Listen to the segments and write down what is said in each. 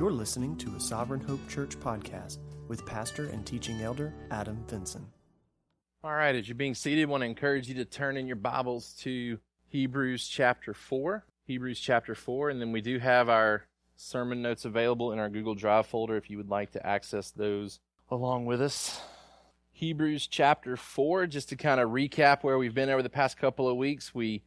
You're listening to a Sovereign Hope Church podcast with pastor and teaching elder Adam Vinson. All right, as you're being seated, I want to encourage you to turn in your Bibles to Hebrews chapter 4. Hebrews chapter 4, and then we do have our sermon notes available in our Google Drive folder if you would like to access those along with us. Hebrews chapter 4, just to kind of recap where we've been over the past couple of weeks. We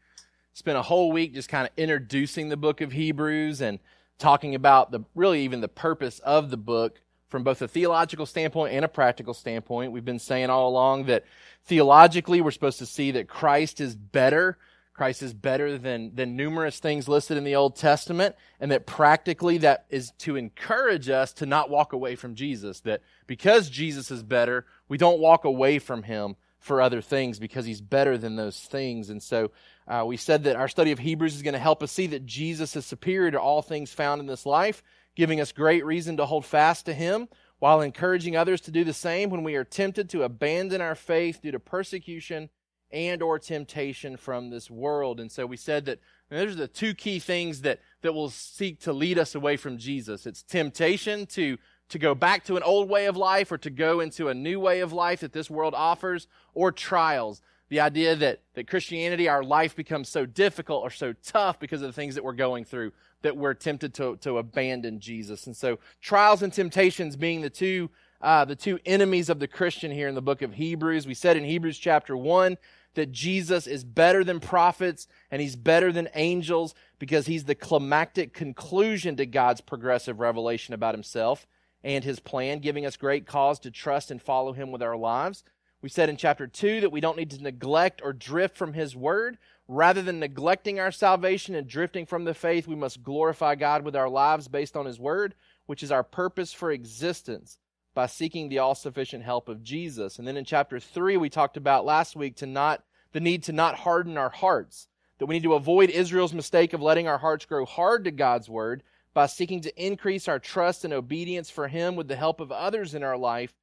spent a whole week just kind of introducing the book of Hebrews and talking about the really even the purpose of the book from both a theological standpoint and a practical standpoint. We've been saying all along that theologically we're supposed to see that Christ is better. Christ is better than, than numerous things listed in the Old Testament, and that practically that is to encourage us to not walk away from Jesus. That because Jesus is better, we don't walk away from him for other things because he's better than those things. And so uh, we said that our study of Hebrews is going to help us see that Jesus is superior to all things found in this life, giving us great reason to hold fast to him while encouraging others to do the same when we are tempted to abandon our faith due to persecution and or temptation from this world. And so we said that those are the two key things that, that will seek to lead us away from Jesus. It's temptation to to go back to an old way of life or to go into a new way of life that this world offers, or trials. The idea that, that Christianity, our life becomes so difficult or so tough because of the things that we're going through that we're tempted to, to abandon Jesus. And so trials and temptations being the two, uh, the two enemies of the Christian here in the book of Hebrews. We said in Hebrews chapter 1 that Jesus is better than prophets and he's better than angels because he's the climactic conclusion to God's progressive revelation about himself and his plan, giving us great cause to trust and follow him with our lives. We said in chapter 2 that we don't need to neglect or drift from his word. Rather than neglecting our salvation and drifting from the faith, we must glorify God with our lives based on his word, which is our purpose for existence by seeking the all-sufficient help of Jesus. And then in chapter 3 we talked about last week to not the need to not harden our hearts, that we need to avoid Israel's mistake of letting our hearts grow hard to God's word by seeking to increase our trust and obedience for Him with the help of others in our life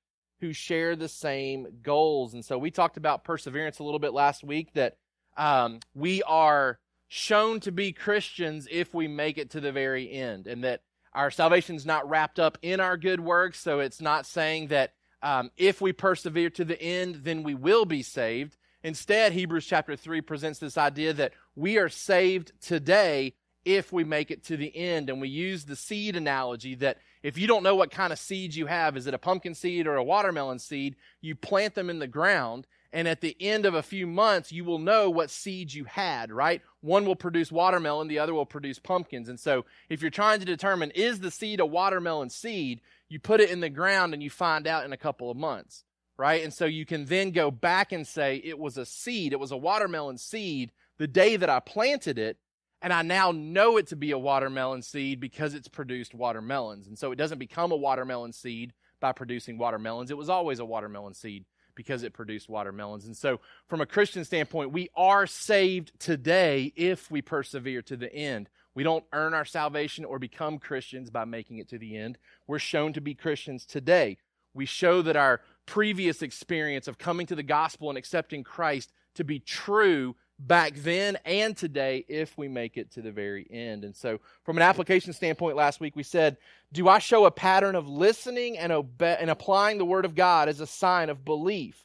who share the same goals. And so we talked about perseverance a little bit last week that um, we are shown to be Christians if we make it to the very end, and that our salvation is not wrapped up in our good works. So it's not saying that um, if we persevere to the end, then we will be saved. Instead, Hebrews chapter 3 presents this idea that we are saved today if we make it to the end. And we use the seed analogy that if you don't know what kind of seed you have, is it a pumpkin seed or a watermelon seed, you plant them in the ground. And at the end of a few months, you will know what seeds you had, right? One will produce watermelon, the other will produce pumpkins. And so, if you're trying to determine is the seed a watermelon seed, you put it in the ground and you find out in a couple of months, right? And so, you can then go back and say it was a seed, it was a watermelon seed the day that I planted it, and I now know it to be a watermelon seed because it's produced watermelons. And so it doesn't become a watermelon seed by producing watermelons. It was always a watermelon seed because it produced watermelons. And so, from a Christian standpoint, we are saved today if we persevere to the end. We don't earn our salvation or become Christians by making it to the end. We're shown to be Christians today. We show that our previous experience of coming to the gospel and accepting Christ to be true back then and today if we make it to the very end. And so, from an application standpoint, last week we said, Do I show a pattern of listening and, obe- and applying the Word of God as a sign of belief?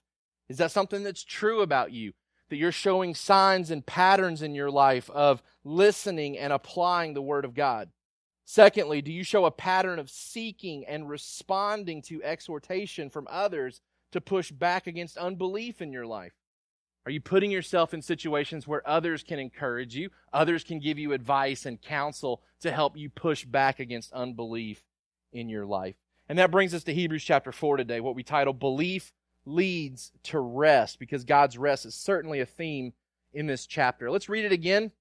Is that something that's true about you? That you're showing signs and patterns in your life of listening and applying the Word of God? Secondly, do you show a pattern of seeking and responding to exhortation from others to push back against unbelief in your life? Are you putting yourself in situations where others can encourage you, others can give you advice and counsel to help you push back against unbelief in your life? And that brings us to Hebrews chapter 4 today, what we title Belief Leads to Rest, because God's rest is certainly a theme in this chapter. Let's read it again.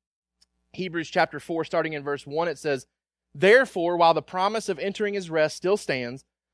Hebrews chapter 4, starting in verse 1, it says, Therefore, while the promise of entering his rest still stands,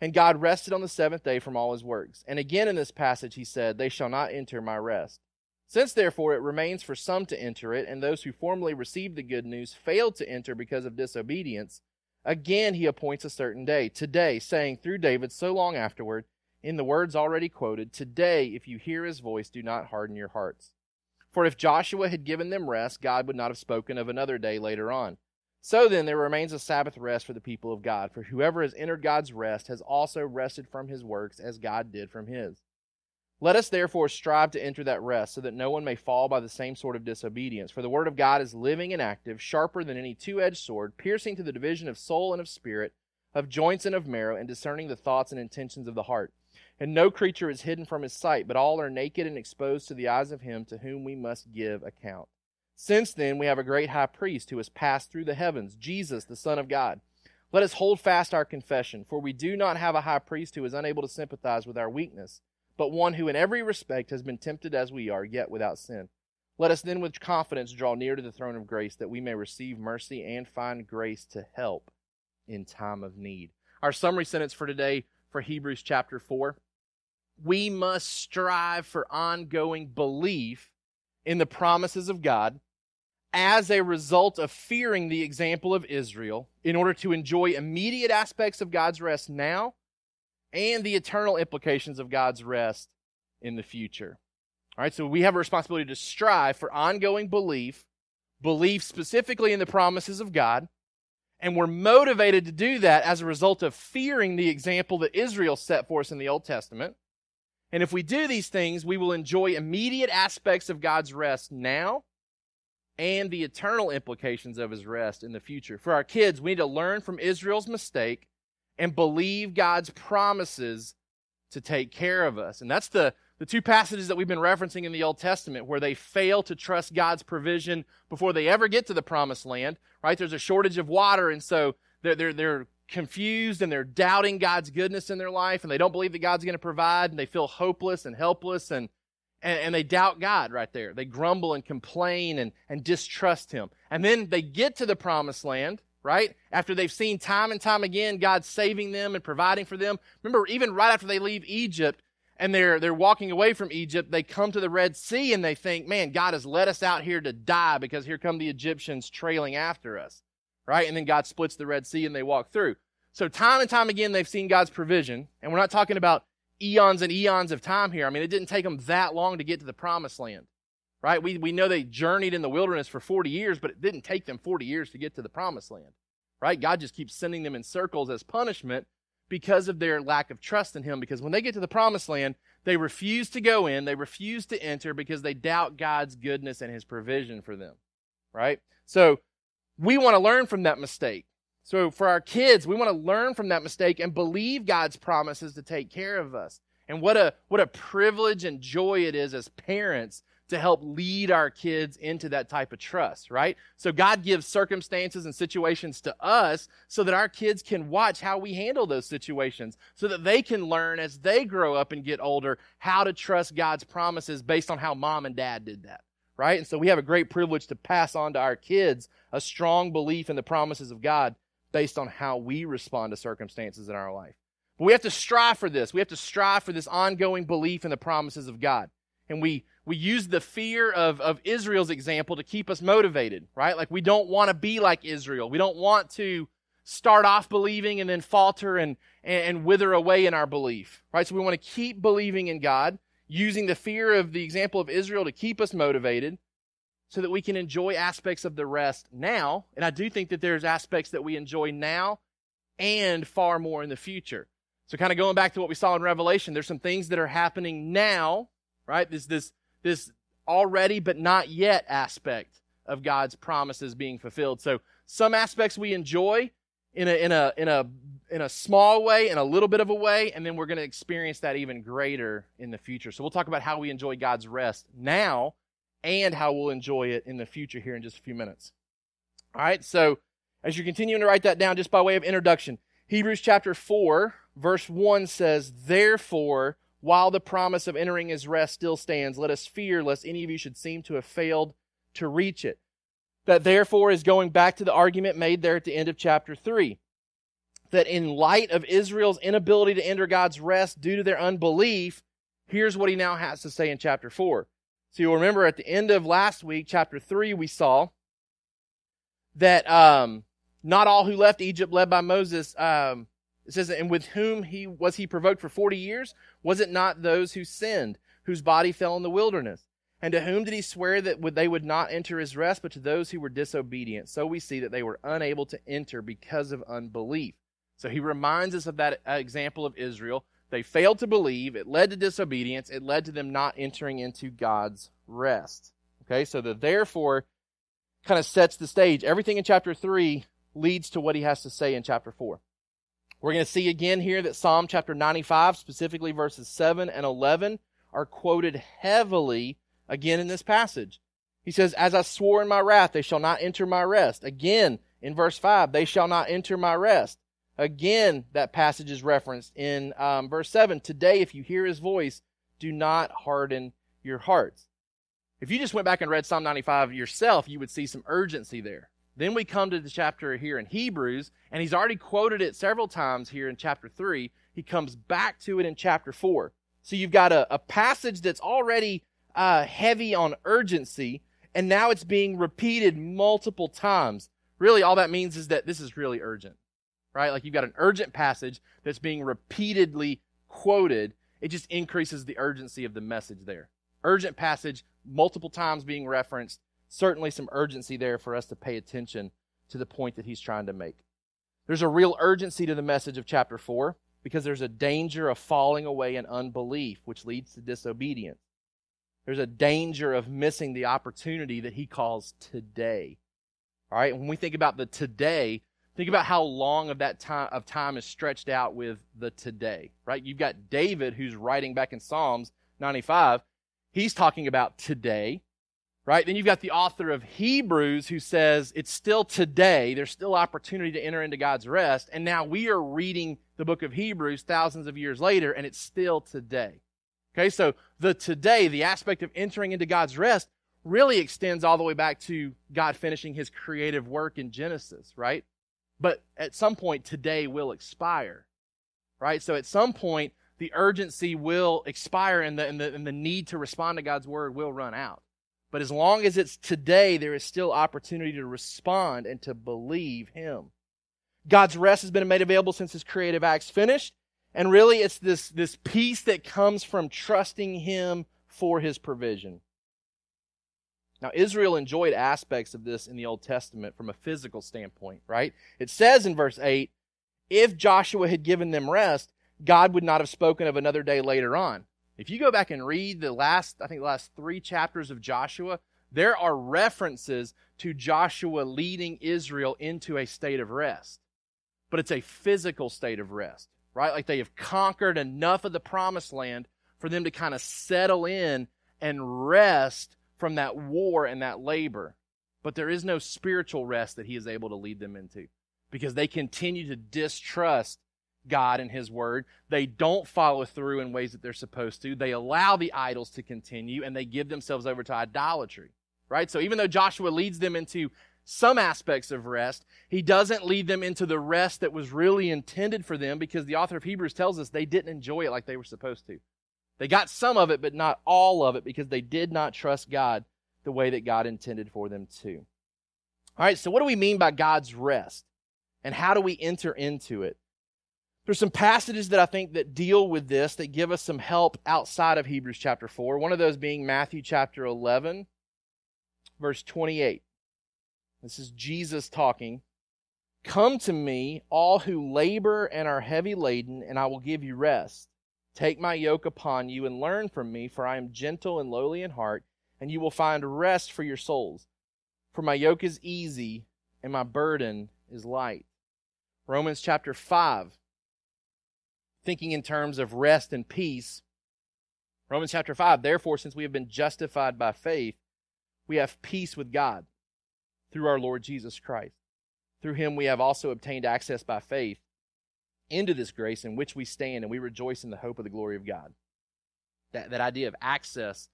And God rested on the seventh day from all his works. And again in this passage he said, They shall not enter my rest. Since therefore it remains for some to enter it, and those who formerly received the good news failed to enter because of disobedience, again he appoints a certain day, today, saying through David so long afterward, in the words already quoted, Today, if you hear his voice, do not harden your hearts. For if Joshua had given them rest, God would not have spoken of another day later on. So then, there remains a Sabbath rest for the people of God, for whoever has entered God's rest has also rested from his works as God did from his. Let us therefore strive to enter that rest, so that no one may fall by the same sort of disobedience. For the word of God is living and active, sharper than any two edged sword, piercing to the division of soul and of spirit, of joints and of marrow, and discerning the thoughts and intentions of the heart. And no creature is hidden from his sight, but all are naked and exposed to the eyes of him to whom we must give account. Since then, we have a great high priest who has passed through the heavens, Jesus, the Son of God. Let us hold fast our confession, for we do not have a high priest who is unable to sympathize with our weakness, but one who in every respect has been tempted as we are, yet without sin. Let us then with confidence draw near to the throne of grace, that we may receive mercy and find grace to help in time of need. Our summary sentence for today for Hebrews chapter 4 we must strive for ongoing belief in the promises of God as a result of fearing the example of Israel in order to enjoy immediate aspects of God's rest now and the eternal implications of God's rest in the future. All right, so we have a responsibility to strive for ongoing belief, belief specifically in the promises of God, and we're motivated to do that as a result of fearing the example that Israel set for us in the Old Testament and if we do these things, we will enjoy immediate aspects of God's rest now and the eternal implications of his rest in the future. For our kids, we need to learn from Israel's mistake and believe God's promises to take care of us. And that's the, the two passages that we've been referencing in the Old Testament where they fail to trust God's provision before they ever get to the promised land, right? There's a shortage of water, and so they're, they're, they're confused and they're doubting God's goodness in their life and they don't believe that God's going to provide and they feel hopeless and helpless and, and, and, they doubt God right there. They grumble and complain and, and distrust Him. And then they get to the promised land, right? After they've seen time and time again God saving them and providing for them. Remember, even right after they leave Egypt and they're, they're walking away from Egypt, they come to the Red Sea and they think, man, God has led us out here to die because here come the Egyptians trailing after us right? And then God splits the Red Sea and they walk through. So time and time again, they've seen God's provision. And we're not talking about eons and eons of time here. I mean, it didn't take them that long to get to the promised land, right? We, we know they journeyed in the wilderness for 40 years, but it didn't take them 40 years to get to the promised land, right? God just keeps sending them in circles as punishment because of their lack of trust in Him. Because when they get to the promised land, they refuse to go in, they refuse to enter because they doubt God's goodness and His provision for them, right? So we want to learn from that mistake. So for our kids, we want to learn from that mistake and believe God's promises to take care of us. And what a what a privilege and joy it is as parents to help lead our kids into that type of trust, right? So God gives circumstances and situations to us so that our kids can watch how we handle those situations, so that they can learn as they grow up and get older how to trust God's promises based on how mom and dad did that right? And so we have a great privilege to pass on to our kids a strong belief in the promises of God based on how we respond to circumstances in our life. But we have to strive for this. We have to strive for this ongoing belief in the promises of God. And we, we use the fear of, of Israel's example to keep us motivated, right? Like we don't want to be like Israel. We don't want to start off believing and then falter and, and, and wither away in our belief, right? So we want to keep believing in God using the fear of the example of Israel to keep us motivated so that we can enjoy aspects of the rest now. And I do think that there's aspects that we enjoy now and far more in the future. So kind of going back to what we saw in Revelation, there's some things that are happening now, right? This, this, this already but not yet aspect of God's promises being fulfilled. So some aspects we enjoy in a, in a, in a in a small way, in a little bit of a way, and then we're going to experience that even greater in the future. So we'll talk about how we enjoy God's rest now and how we'll enjoy it in the future here in just a few minutes. All right, so as you're continuing to write that down, just by way of introduction, Hebrews chapter 4, verse 1 says, Therefore, while the promise of entering his rest still stands, let us fear lest any of you should seem to have failed to reach it. That therefore is going back to the argument made there at the end of chapter 3 that in light of Israel's inability to enter God's rest due to their unbelief, here's what he now has to say in chapter 4. So you'll remember at the end of last week, chapter 3, we saw that um, not all who left Egypt led by Moses, um, it says, and with whom he was he provoked for 40 years? Was it not those who sinned, whose body fell in the wilderness? And to whom did he swear that they would not enter his rest, but to those who were disobedient? So we see that they were unable to enter because of unbelief. So he reminds us of that uh, example of Israel. They failed to believe. It led to disobedience. It led to them not entering into God's rest. Okay, so the therefore kind of sets the stage. Everything in chapter 3 leads to what he has to say in chapter 4. We're going to see again here that Psalm chapter 95, specifically verses 7 and 11, are quoted heavily again in this passage. He says, As I swore in my wrath, they shall not enter my rest. Again, in verse 5, they shall not enter my rest. Again, that passage is referenced in um, verse 7. Today, if you hear his voice, do not harden your hearts. If you just went back and read Psalm 95 yourself, you would see some urgency there. Then we come to the chapter here in Hebrews, and he's already quoted it several times here in chapter 3. He comes back to it in chapter 4. So you've got a, a passage that's already uh, heavy on urgency, and now it's being repeated multiple times. Really, all that means is that this is really urgent, right? Like you've got an urgent passage that's being repeatedly quoted. It just increases the urgency of the message there. Urgent passage, multiple times being referenced. Certainly some urgency there for us to pay attention to the point that he's trying to make. There's a real urgency to the message of chapter 4 because there's a danger of falling away in unbelief, which leads to disobedience. There's a danger of missing the opportunity that he calls today. All right, when we think about the today, think about how long of that time of time is stretched out with the today. Right? You've got David who's writing back in Psalms 95. He's talking about today. Right? Then you've got the author of Hebrews who says it's still today. There's still opportunity to enter into God's rest. And now we are reading the book of Hebrews thousands of years later, and it's still today. Okay, so the today, the aspect of entering into God's rest, really extends all the way back to God finishing his creative work in Genesis, right? But at some point, today will expire, right? So at some point, the urgency will expire and the, and the, and the need to respond to God's word will run out. But as long as it's today, there is still opportunity to respond and to believe him. God's rest has been made available since his creative acts finished. And really, it's this, this peace that comes from trusting Him for His provision. Now, Israel enjoyed aspects of this in the Old Testament from a physical standpoint, right? It says in verse 8, if Joshua had given them rest, God would not have spoken of another day later on. If you go back and read the last, I think the last three chapters of Joshua, there are references to Joshua leading Israel into a state of rest. But it's a physical state of rest right? Like they have conquered enough of the promised land for them to kind of settle in and rest from that war and that labor. But there is no spiritual rest that he is able to lead them into because they continue to distrust God and his word. They don't follow through in ways that they're supposed to. They allow the idols to continue and they give themselves over to idolatry, right? So even though Joshua leads them into some aspects of rest. He doesn't lead them into the rest that was really intended for them because the author of Hebrews tells us they didn't enjoy it like they were supposed to. They got some of it, but not all of it because they did not trust God the way that God intended for them to. All right, so what do we mean by God's rest? And how do we enter into it? There's some passages that I think that deal with this that give us some help outside of Hebrews chapter 4. One of those being Matthew chapter 11, verse 28. This is Jesus talking. Come to me, all who labor and are heavy laden, and I will give you rest. Take my yoke upon you and learn from me, for I am gentle and lowly in heart, and you will find rest for your souls. For my yoke is easy and my burden is light. Romans chapter 5, thinking in terms of rest and peace. Romans chapter 5, therefore, since we have been justified by faith, we have peace with God through our Lord Jesus Christ. Through him we have also obtained access by faith into this grace in which we stand and we rejoice in the hope of the glory of God. That, that idea of access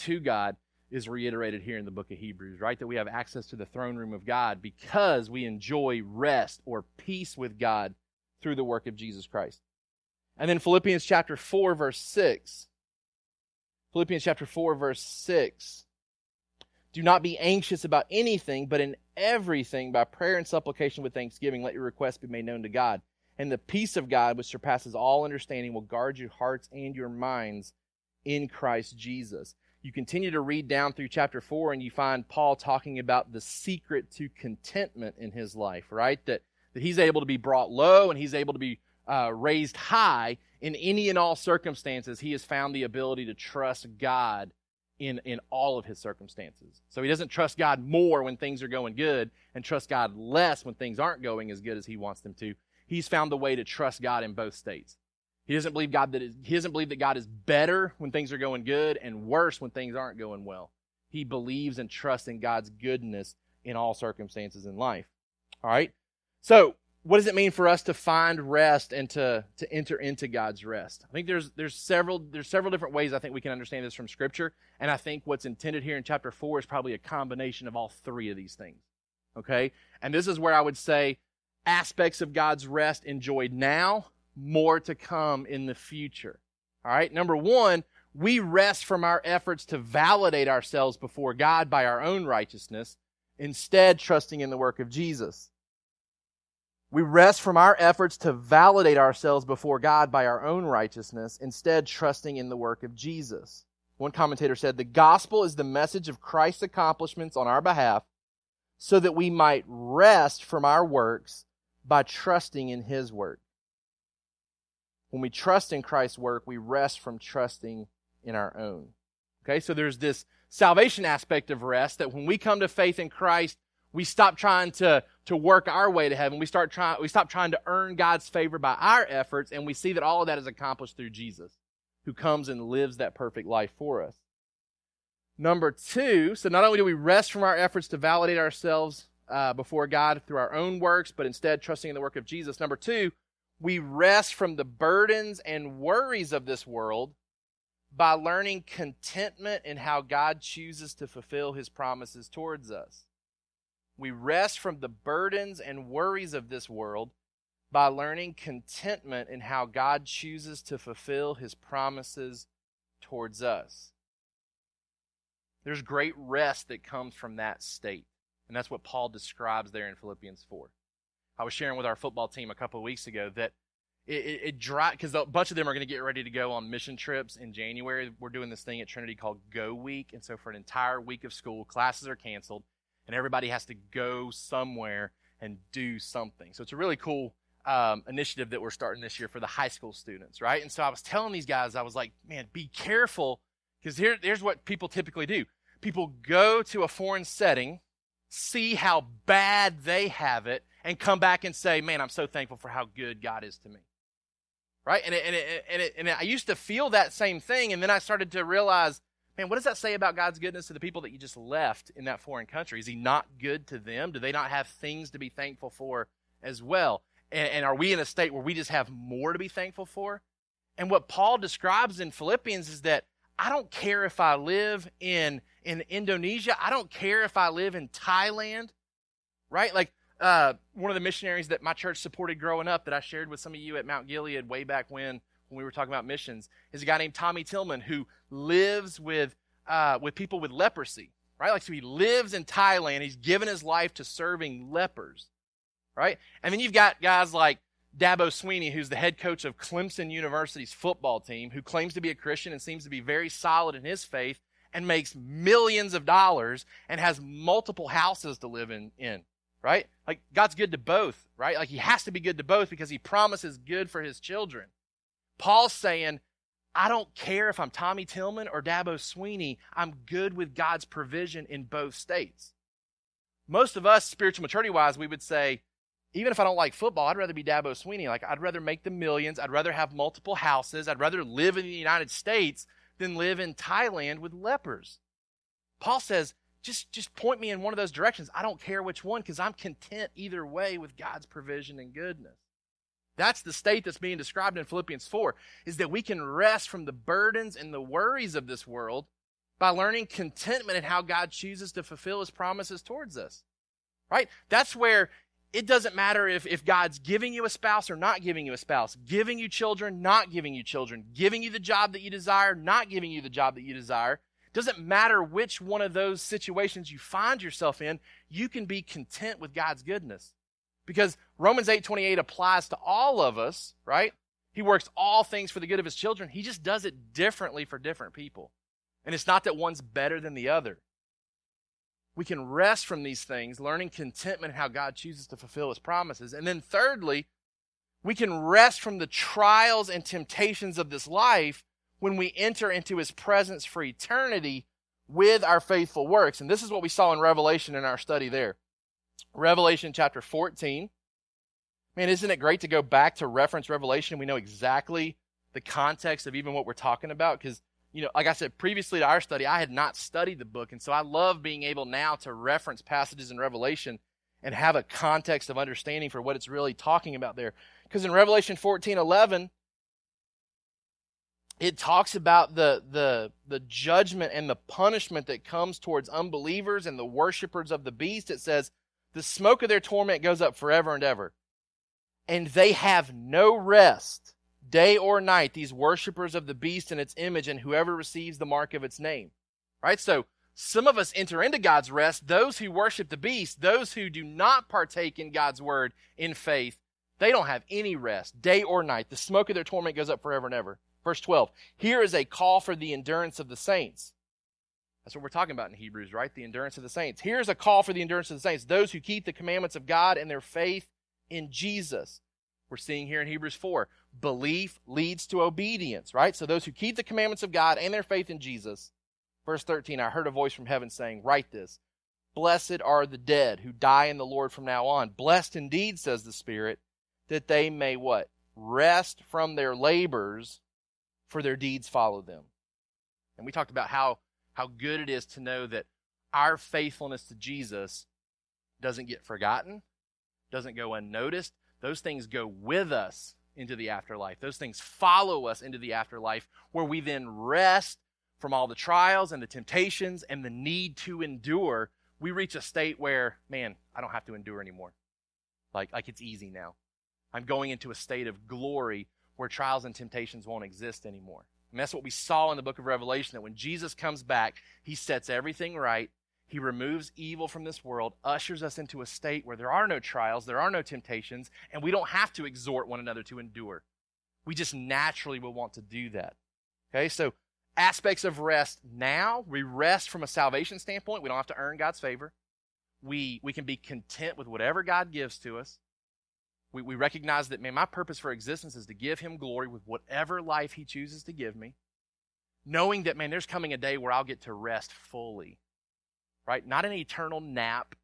to God is reiterated here in the book of Hebrews, right? That we have access to the throne room of God because we enjoy rest or peace with God through the work of Jesus Christ. And then Philippians chapter 4, verse 6. Philippians chapter 4, verse 6. Do not be anxious about anything, but in everything, by prayer and supplication with thanksgiving, let your requests be made known to God. And the peace of God, which surpasses all understanding, will guard your hearts and your minds in Christ Jesus. You continue to read down through chapter 4, and you find Paul talking about the secret to contentment in his life, right? That, that he's able to be brought low and he's able to be uh, raised high in any and all circumstances. He has found the ability to trust God in, in all of his circumstances. So he doesn't trust God more when things are going good and trust God less when things aren't going as good as he wants them to. He's found the way to trust God in both states. He doesn't believe God that is, he doesn't believe that God is better when things are going good and worse when things aren't going well. He believes and trusts in God's goodness in all circumstances in life. All right? So, what does it mean for us to find rest and to, to enter into God's rest? I think there's there's several there's several different ways I think we can understand this from Scripture, and I think what's intended here in chapter four is probably a combination of all three of these things. Okay, and this is where I would say aspects of God's rest enjoyed now, more to come in the future. All right, number one, we rest from our efforts to validate ourselves before God by our own righteousness, instead trusting in the work of Jesus. We rest from our efforts to validate ourselves before God by our own righteousness, instead trusting in the work of Jesus. One commentator said, The gospel is the message of Christ's accomplishments on our behalf so that we might rest from our works by trusting in his work. When we trust in Christ's work, we rest from trusting in our own. Okay, so there's this salvation aspect of rest that when we come to faith in Christ, we stop trying to, to work our way to heaven. We start trying, we stop trying to earn God's favor by our efforts, and we see that all of that is accomplished through Jesus, who comes and lives that perfect life for us. Number two, so not only do we rest from our efforts to validate ourselves uh, before God through our own works, but instead trusting in the work of Jesus. Number two, we rest from the burdens and worries of this world by learning contentment in how God chooses to fulfill his promises towards us. We rest from the burdens and worries of this world by learning contentment in how God chooses to fulfill his promises towards us. There's great rest that comes from that state. And that's what Paul describes there in Philippians 4. I was sharing with our football team a couple of weeks ago that it, it, it dry because a bunch of them are going to get ready to go on mission trips in January. We're doing this thing at Trinity called Go Week, and so for an entire week of school, classes are canceled, and everybody has to go somewhere and do something. So it's a really cool um, initiative that we're starting this year for the high school students, right? And so I was telling these guys, I was like, man, be careful because here, here's what people typically do: people go to a foreign setting see how bad they have it, and come back and say, Man, I'm so thankful for how good God is to me. Right? And, it, and, it, and, it, and I used to feel that same thing, and then I started to realize, man, what does that say about God's goodness to the people that you just left in that foreign country? Is He not good to them? Do they not have things to be thankful for as well? And, and are we in a state where we just have more to be thankful for? And what Paul describes in Philippians is that I don't care if I live in in Indonesia. I don't care if I live in Thailand, right? Like uh, one of the missionaries that my church supported growing up that I shared with some of you at Mount Gilead way back when when we were talking about missions is a guy named Tommy Tillman who lives with uh, with people with leprosy, right? Like so he lives in Thailand. He's given his life to serving lepers, right? And then you've got guys like Dabo Swinney, who's the head coach of Clemson University's football team, who claims to be a Christian and seems to be very solid in his faith, and makes millions of dollars and has multiple houses to live in, in right? Like God's good to both, right? Like he has to be good to both because he promises good for his children. Paul's saying, I don't care if I'm Tommy Tillman or Dabo Swinney, I'm good with God's provision in both states. Most of us, spiritual maturity wise, we would say, even if I don't like football, I'd rather be Dabo Swinney. Like, I'd rather make the millions. I'd rather have multiple houses. I'd rather live in the United States than live in Thailand with lepers. Paul says, just, just point me in one of those directions. I don't care which one because I'm content either way with God's provision and goodness. That's the state that's being described in Philippians 4, is that we can rest from the burdens and the worries of this world by learning contentment in how God chooses to fulfill his promises towards us. Right? That's where it doesn't matter if, if God's giving you a spouse or not giving you a spouse, giving you children, not giving you children, giving you the job that you desire, not giving you the job that you desire. Doesn't matter which one of those situations you find yourself in, you can be content with God's goodness. Because Romans 8:28 applies to all of us, right? He works all things for the good of his children. He just does it differently for different people. And it's not that one's better than the other. We can rest from these things, learning contentment in how God chooses to fulfill his promises. And then thirdly, we can rest from the trials and temptations of this life when we enter into his presence for eternity with our faithful works. And this is what we saw in Revelation in our study there. Revelation chapter 14. Man, isn't it great to go back to reference Revelation? We know exactly the context of even what we're talking about because, you know, like I said previously to our study, I had not studied the book. And so I love being able now to reference passages in Revelation and have a context of understanding for what it's really talking about there. Because in Revelation 14 11, it talks about the, the, the judgment and the punishment that comes towards unbelievers and the worshippers of the beast. It says, the smoke of their torment goes up forever and ever. And they have no rest, day or night, these worshippers of the beast and its image, and whoever receives the mark of its name. Right? So, some of us enter into God's rest. Those who worship the beast, those who do not partake in God's word in faith, they don't have any rest, day or night. The smoke of their torment goes up forever and ever. Verse 12 Here is a call for the endurance of the saints. That's what we're talking about in Hebrews, right? The endurance of the saints. Here's a call for the endurance of the saints those who keep the commandments of God and their faith in Jesus. We're seeing here in Hebrews 4 belief leads to obedience, right? So those who keep the commandments of God and their faith in Jesus. Verse 13 I heard a voice from heaven saying, Write this. Blessed are the dead who die in the Lord from now on. Blessed indeed, says the Spirit, that they may what? Rest from their labors for their deeds follow them. And we talked about how, how good it is to know that our faithfulness to Jesus doesn't get forgotten, doesn't go unnoticed. Those things go with us into the afterlife. Those things follow us into the afterlife, where we then rest from all the trials and the temptations and the need to endure. We reach a state where, man, I don't have to endure anymore. Like, like it's easy now. I'm going into a state of glory where trials and temptations won't exist anymore. And that's what we saw in the book of Revelation that when Jesus comes back, he sets everything right. He removes evil from this world, ushers us into a state where there are no trials, there are no temptations, and we don't have to exhort one another to endure. We just naturally will want to do that. Okay, so aspects of rest now, we rest from a salvation standpoint. We don't have to earn God's favor. We, we can be content with whatever God gives to us. We, we recognize that, man, my purpose for existence is to give him glory with whatever life he chooses to give me. Knowing that, man, there's coming a day where I'll get to rest fully. Right? Not an eternal nap,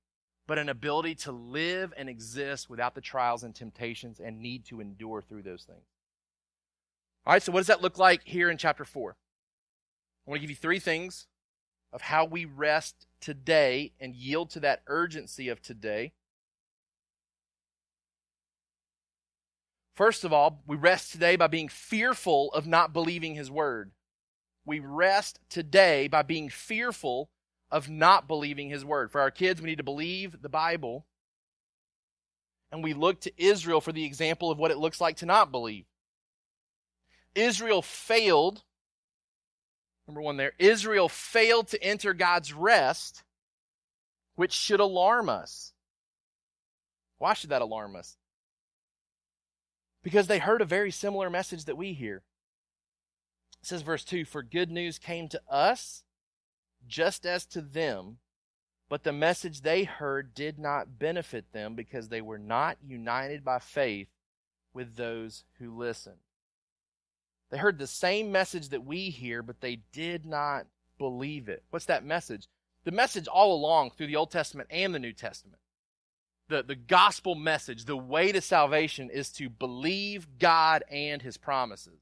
but an ability to live and exist without the trials and temptations and need to endure through those things. All right, so what does that look like here in chapter 4? I want to give you three things of how we rest today and yield to that urgency of today. First of all, we rest today by being fearful of not believing His word. We rest today by being fearful of not believing His word. For our kids, we need to believe the Bible. And we look to Israel for the example of what it looks like to not believe. Israel failed. Number one there. Israel failed to enter God's rest, which should alarm us. Why should that alarm us? because they heard a very similar message that we hear. It says, verse 2 For good news came to us just as to them, but the message they heard did not benefit them because they were not united by faith with those who listened. They heard the same message that we hear, but they did not believe it. What's that message? The message all along through the Old Testament and the New Testament the, the gospel message, the way to salvation is to believe God and his promises.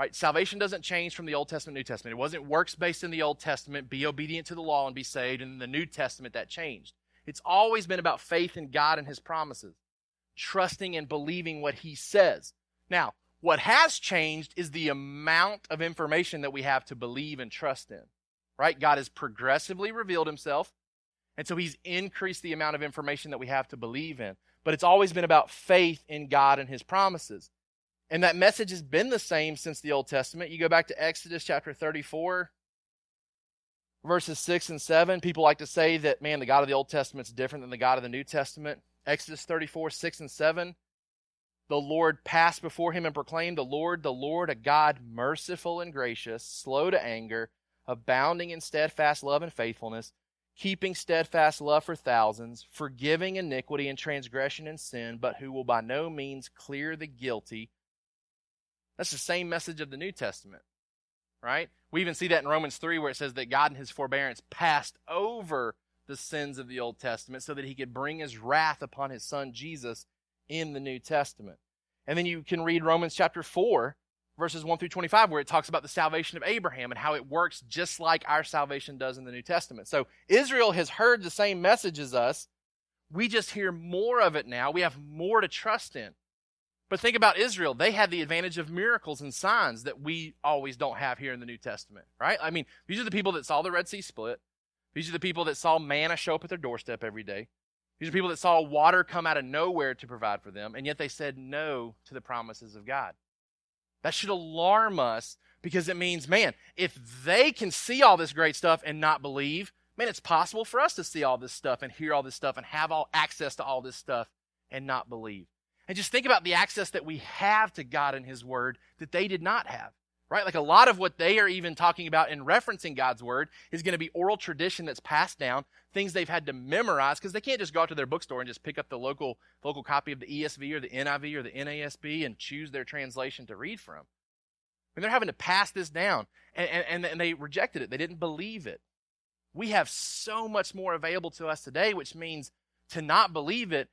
Right? Salvation doesn't change from the Old Testament, to New Testament. It wasn't works based in the Old Testament, be obedient to the law and be saved, and in the New Testament that changed. It's always been about faith in God and his promises, trusting and believing what he says. Now, what has changed is the amount of information that we have to believe and trust in. Right? God has progressively revealed himself And so he's increased the amount of information that we have to believe in. But it's always been about faith in God and his promises. And that message has been the same since the Old Testament. You go back to Exodus chapter 34, verses 6 and 7. People like to say that, man, the God of the Old Testament is different than the God of the New Testament. Exodus 34, 6 and 7. The Lord passed before him and proclaimed, The Lord, the Lord, a God merciful and gracious, slow to anger, abounding in steadfast love and faithfulness, keeping steadfast love for thousands, forgiving iniquity and transgression and sin, but who will by no means clear the guilty. That's the same message of the New Testament, right? We even see that in Romans 3 where it says that God in his forbearance passed over the sins of the Old Testament so that he could bring his wrath upon his son Jesus in the New Testament. And then you can read Romans chapter 4, verses 1 through 25, where it talks about the salvation of Abraham and how it works just like our salvation does in the New Testament. So Israel has heard the same message as us. We just hear more of it now. We have more to trust in. But think about Israel. They had the advantage of miracles and signs that we always don't have here in the New Testament, right? I mean, these are the people that saw the Red Sea split. These are the people that saw manna show up at their doorstep every day. These are people that saw water come out of nowhere to provide for them, and yet they said no to the promises of God. That should alarm us because it means, man, if they can see all this great stuff and not believe, man, it's possible for us to see all this stuff and hear all this stuff and have all access to all this stuff and not believe. And just think about the access that we have to God and His Word that they did not have right? Like a lot of what they are even talking about in referencing God's word is going to be oral tradition that's passed down, things they've had to memorize because they can't just go out to their bookstore and just pick up the local local copy of the ESV or the NIV or the NASB and choose their translation to read from. And they're having to pass this down, and, and, and they rejected it. They didn't believe it. We have so much more available to us today, which means to not believe it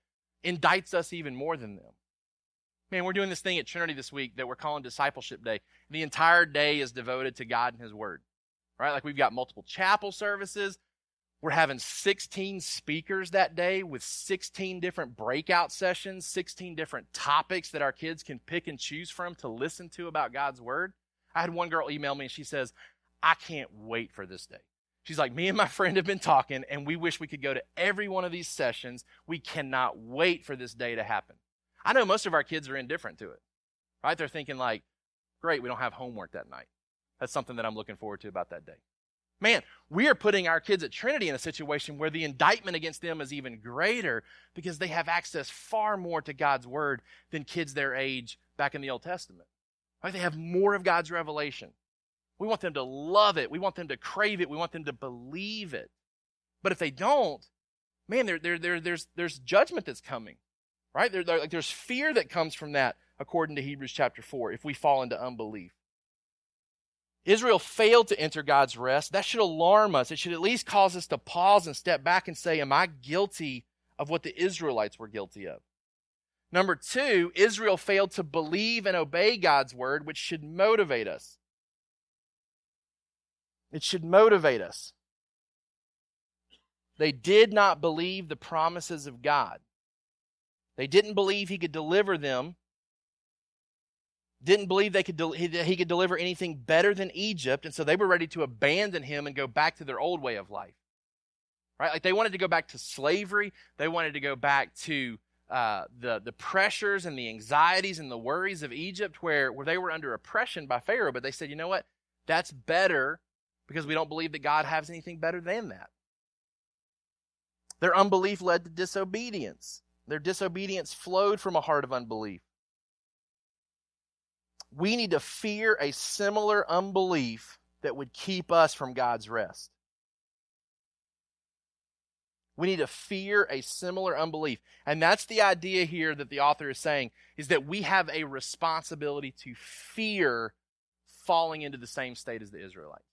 indicts us even more than them. Man, we're doing this thing at Trinity this week that we're calling Discipleship Day. The entire day is devoted to God and His Word, right? Like we've got multiple chapel services. We're having 16 speakers that day with 16 different breakout sessions, 16 different topics that our kids can pick and choose from to listen to about God's Word. I had one girl email me and she says, I can't wait for this day. She's like, Me and my friend have been talking, and we wish we could go to every one of these sessions. We cannot wait for this day to happen. I know most of our kids are indifferent to it, right? They're thinking, like, great, we don't have homework that night. That's something that I'm looking forward to about that day. Man, we are putting our kids at Trinity in a situation where the indictment against them is even greater because they have access far more to God's Word than kids their age back in the Old Testament. Right? They have more of God's revelation. We want them to love it. We want them to crave it. We want them to believe it. But if they don't, man, there, there, there, there's, there's judgment that's coming right? There, there, like, there's fear that comes from that, according to Hebrews chapter 4, if we fall into unbelief. Israel failed to enter God's rest. That should alarm us. It should at least cause us to pause and step back and say, Am I guilty of what the Israelites were guilty of? Number two, Israel failed to believe and obey God's word, which should motivate us. It should motivate us. They did not believe the promises of God. They didn't believe he could deliver them. Didn't believe they could he could deliver anything better than Egypt, and so they were ready to abandon him and go back to their old way of life. Right? Like they wanted to go back to slavery. They wanted to go back to uh, the the pressures and the anxieties and the worries of Egypt, where where they were under oppression by Pharaoh. But they said, you know what? That's better because we don't believe that God has anything better than that. Their unbelief led to disobedience. Their disobedience flowed from a heart of unbelief. We need to fear a similar unbelief that would keep us from God's rest. We need to fear a similar unbelief. And that's the idea here that the author is saying is that we have a responsibility to fear falling into the same state as the Israelites.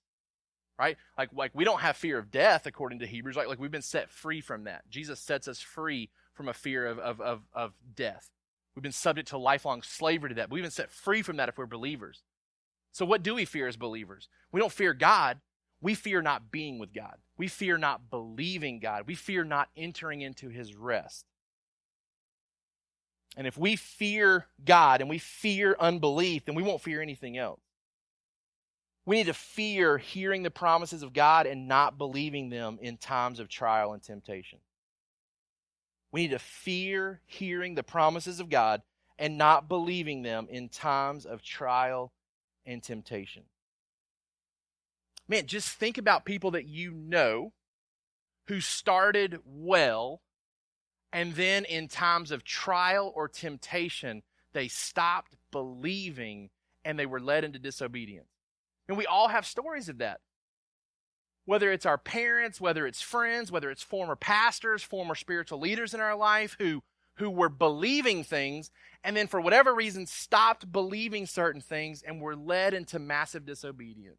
Right? Like, like we don't have fear of death according to Hebrews. Like, like we've been set free from that. Jesus sets us free from a fear of, of, of, of death. We've been subject to lifelong slavery to that. We've been set free from that if we're believers. So, what do we fear as believers? We don't fear God. We fear not being with God. We fear not believing God. We fear not entering into his rest. And if we fear God and we fear unbelief, then we won't fear anything else. We need to fear hearing the promises of God and not believing them in times of trial and temptation. We need to fear hearing the promises of God and not believing them in times of trial and temptation. Man, just think about people that you know who started well and then in times of trial or temptation, they stopped believing and they were led into disobedience. And we all have stories of that. Whether it's our parents, whether it's friends, whether it's former pastors, former spiritual leaders in our life who, who were believing things and then for whatever reason stopped believing certain things and were led into massive disobedience.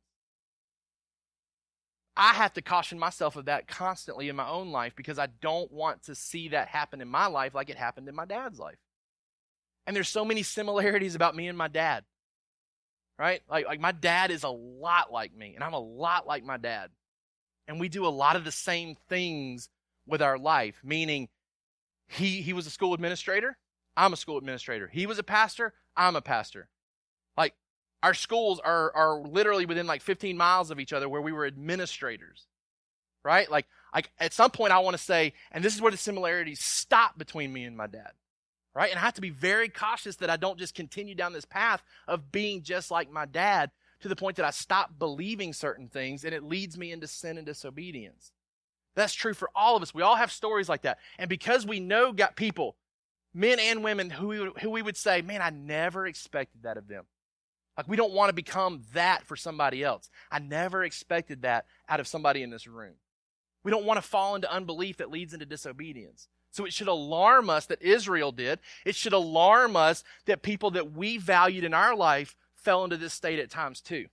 I have to caution myself of that constantly in my own life because I don't want to see that happen in my life like it happened in my dad's life. And there's so many similarities about me and my dad. Right? Like, like my dad is a lot like me, and I'm a lot like my dad. And we do a lot of the same things with our life, meaning he, he was a school administrator. I'm a school administrator. He was a pastor. I'm a pastor. Like our schools are, are literally within like 15 miles of each other where we were administrators. Right? Like, like at some point I want to say, and this is where the similarities stop between me and my dad. Right? And I have to be very cautious that I don't just continue down this path of being just like my dad to the point that I stop believing certain things and it leads me into sin and disobedience. That's true for all of us. We all have stories like that. And because we know got people, men and women, who we, would, who we would say, man, I never expected that of them. Like we don't want to become that for somebody else. I never expected that out of somebody in this room. We don't want to fall into unbelief that leads into disobedience. So it should alarm us that Israel did. It should alarm us that people that we valued in our life fell into this state at times too.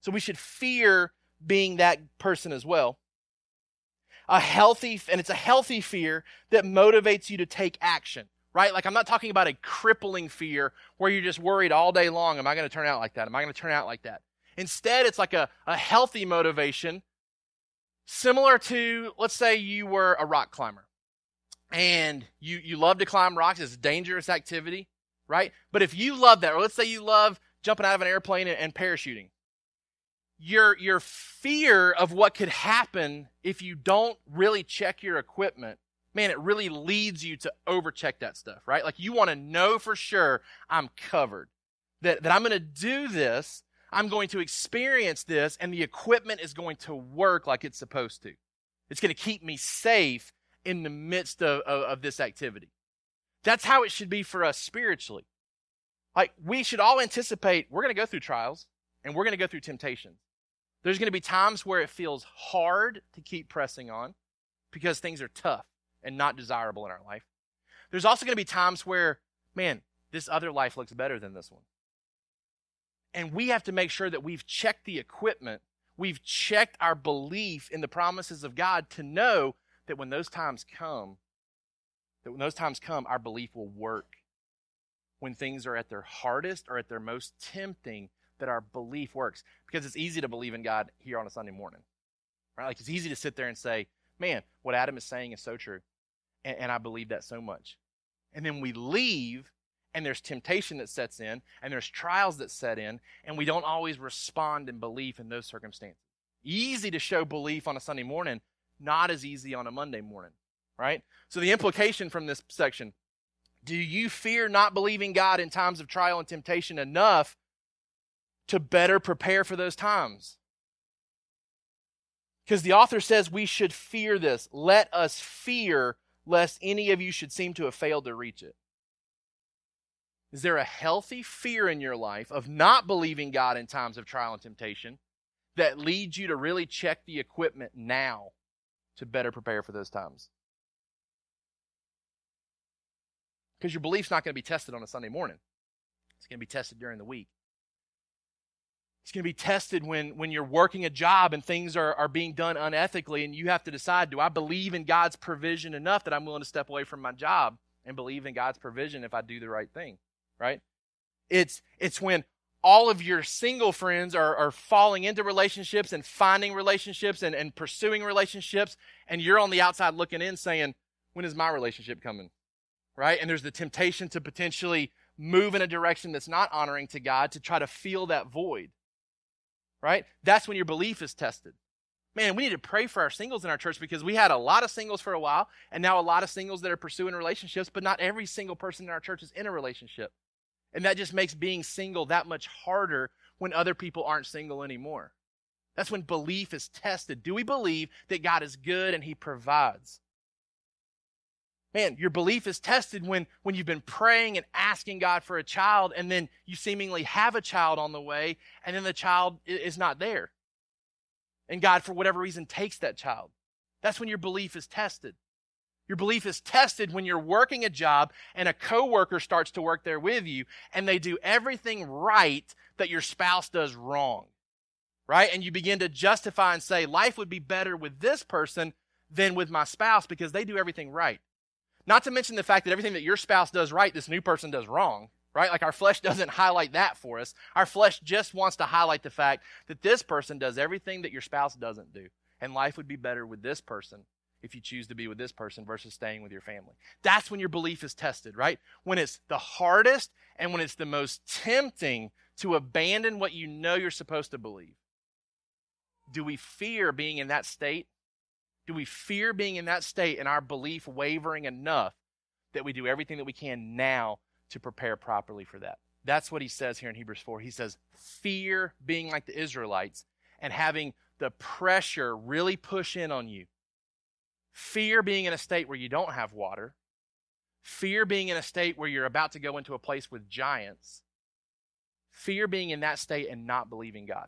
So we should fear being that person as well a healthy, and it's a healthy fear that motivates you to take action, right? Like I'm not talking about a crippling fear where you're just worried all day long. Am I going to turn out like that? Am I going to turn out like that? Instead, it's like a, a healthy motivation, similar to, let's say you were a rock climber and you, you love to climb rocks. It's a dangerous activity, right? But if you love that, or let's say you love jumping out of an airplane and, and parachuting, your your fear of what could happen if you don't really check your equipment man it really leads you to overcheck that stuff right like you want to know for sure i'm covered that, that i'm going to do this i'm going to experience this and the equipment is going to work like it's supposed to it's going to keep me safe in the midst of, of, of this activity that's how it should be for us spiritually like we should all anticipate we're going to go through trials and we're going to go through temptations there's going to be times where it feels hard to keep pressing on because things are tough and not desirable in our life. There's also going to be times where, man, this other life looks better than this one. And we have to make sure that we've checked the equipment, we've checked our belief in the promises of God to know that when those times come, that when those times come, our belief will work. When things are at their hardest or at their most tempting, that our belief works because it's easy to believe in God here on a Sunday morning, right? Like it's easy to sit there and say, man, what Adam is saying is so true. And, and I believe that so much. And then we leave and there's temptation that sets in and there's trials that set in and we don't always respond in belief in those circumstances. Easy to show belief on a Sunday morning, not as easy on a Monday morning, right? So the implication from this section, do you fear not believing God in times of trial and temptation enough to better prepare for those times. Because the author says we should fear this. Let us fear lest any of you should seem to have failed to reach it. Is there a healthy fear in your life of not believing God in times of trial and temptation that leads you to really check the equipment now to better prepare for those times? Because your belief's not going to be tested on a Sunday morning. It's going to be tested during the week. It's going to be tested when, when you're working a job and things are, are being done unethically, and you have to decide do I believe in God's provision enough that I'm willing to step away from my job and believe in God's provision if I do the right thing, right? It's, it's when all of your single friends are, are falling into relationships and finding relationships and, and pursuing relationships, and you're on the outside looking in saying, when is my relationship coming? Right? And there's the temptation to potentially move in a direction that's not honoring to God to try to fill that void. right? That's when your belief is tested. Man, we need to pray for our singles in our church because we had a lot of singles for a while and now a lot of singles that are pursuing relationships, but not every single person in our church is in a relationship. And that just makes being single that much harder when other people aren't single anymore. That's when belief is tested. Do we believe that God is good and He provides? Man, your belief is tested when, when you've been praying and asking God for a child, and then you seemingly have a child on the way, and then the child is not there. And God, for whatever reason, takes that child. That's when your belief is tested. Your belief is tested when you're working a job and a coworker starts to work there with you and they do everything right that your spouse does wrong. Right? And you begin to justify and say, life would be better with this person than with my spouse because they do everything right. Not to mention the fact that everything that your spouse does right, this new person does wrong. Right? Like our flesh doesn't highlight that for us. Our flesh just wants to highlight the fact that this person does everything that your spouse doesn't do. And life would be better with this person if you choose to be with this person versus staying with your family. That's when your belief is tested, right? When it's the hardest and when it's the most tempting to abandon what you know you're supposed to believe. Do we fear being in that state? Do we fear being in that state and our belief wavering enough that we do everything that we can now to prepare properly for that? That's what he says here in Hebrews 4. He says, fear being like the Israelites and having the pressure really push in on you fear being in a state where you don't have water, fear being in a state where you're about to go into a place with giants, fear being in that state and not believing God.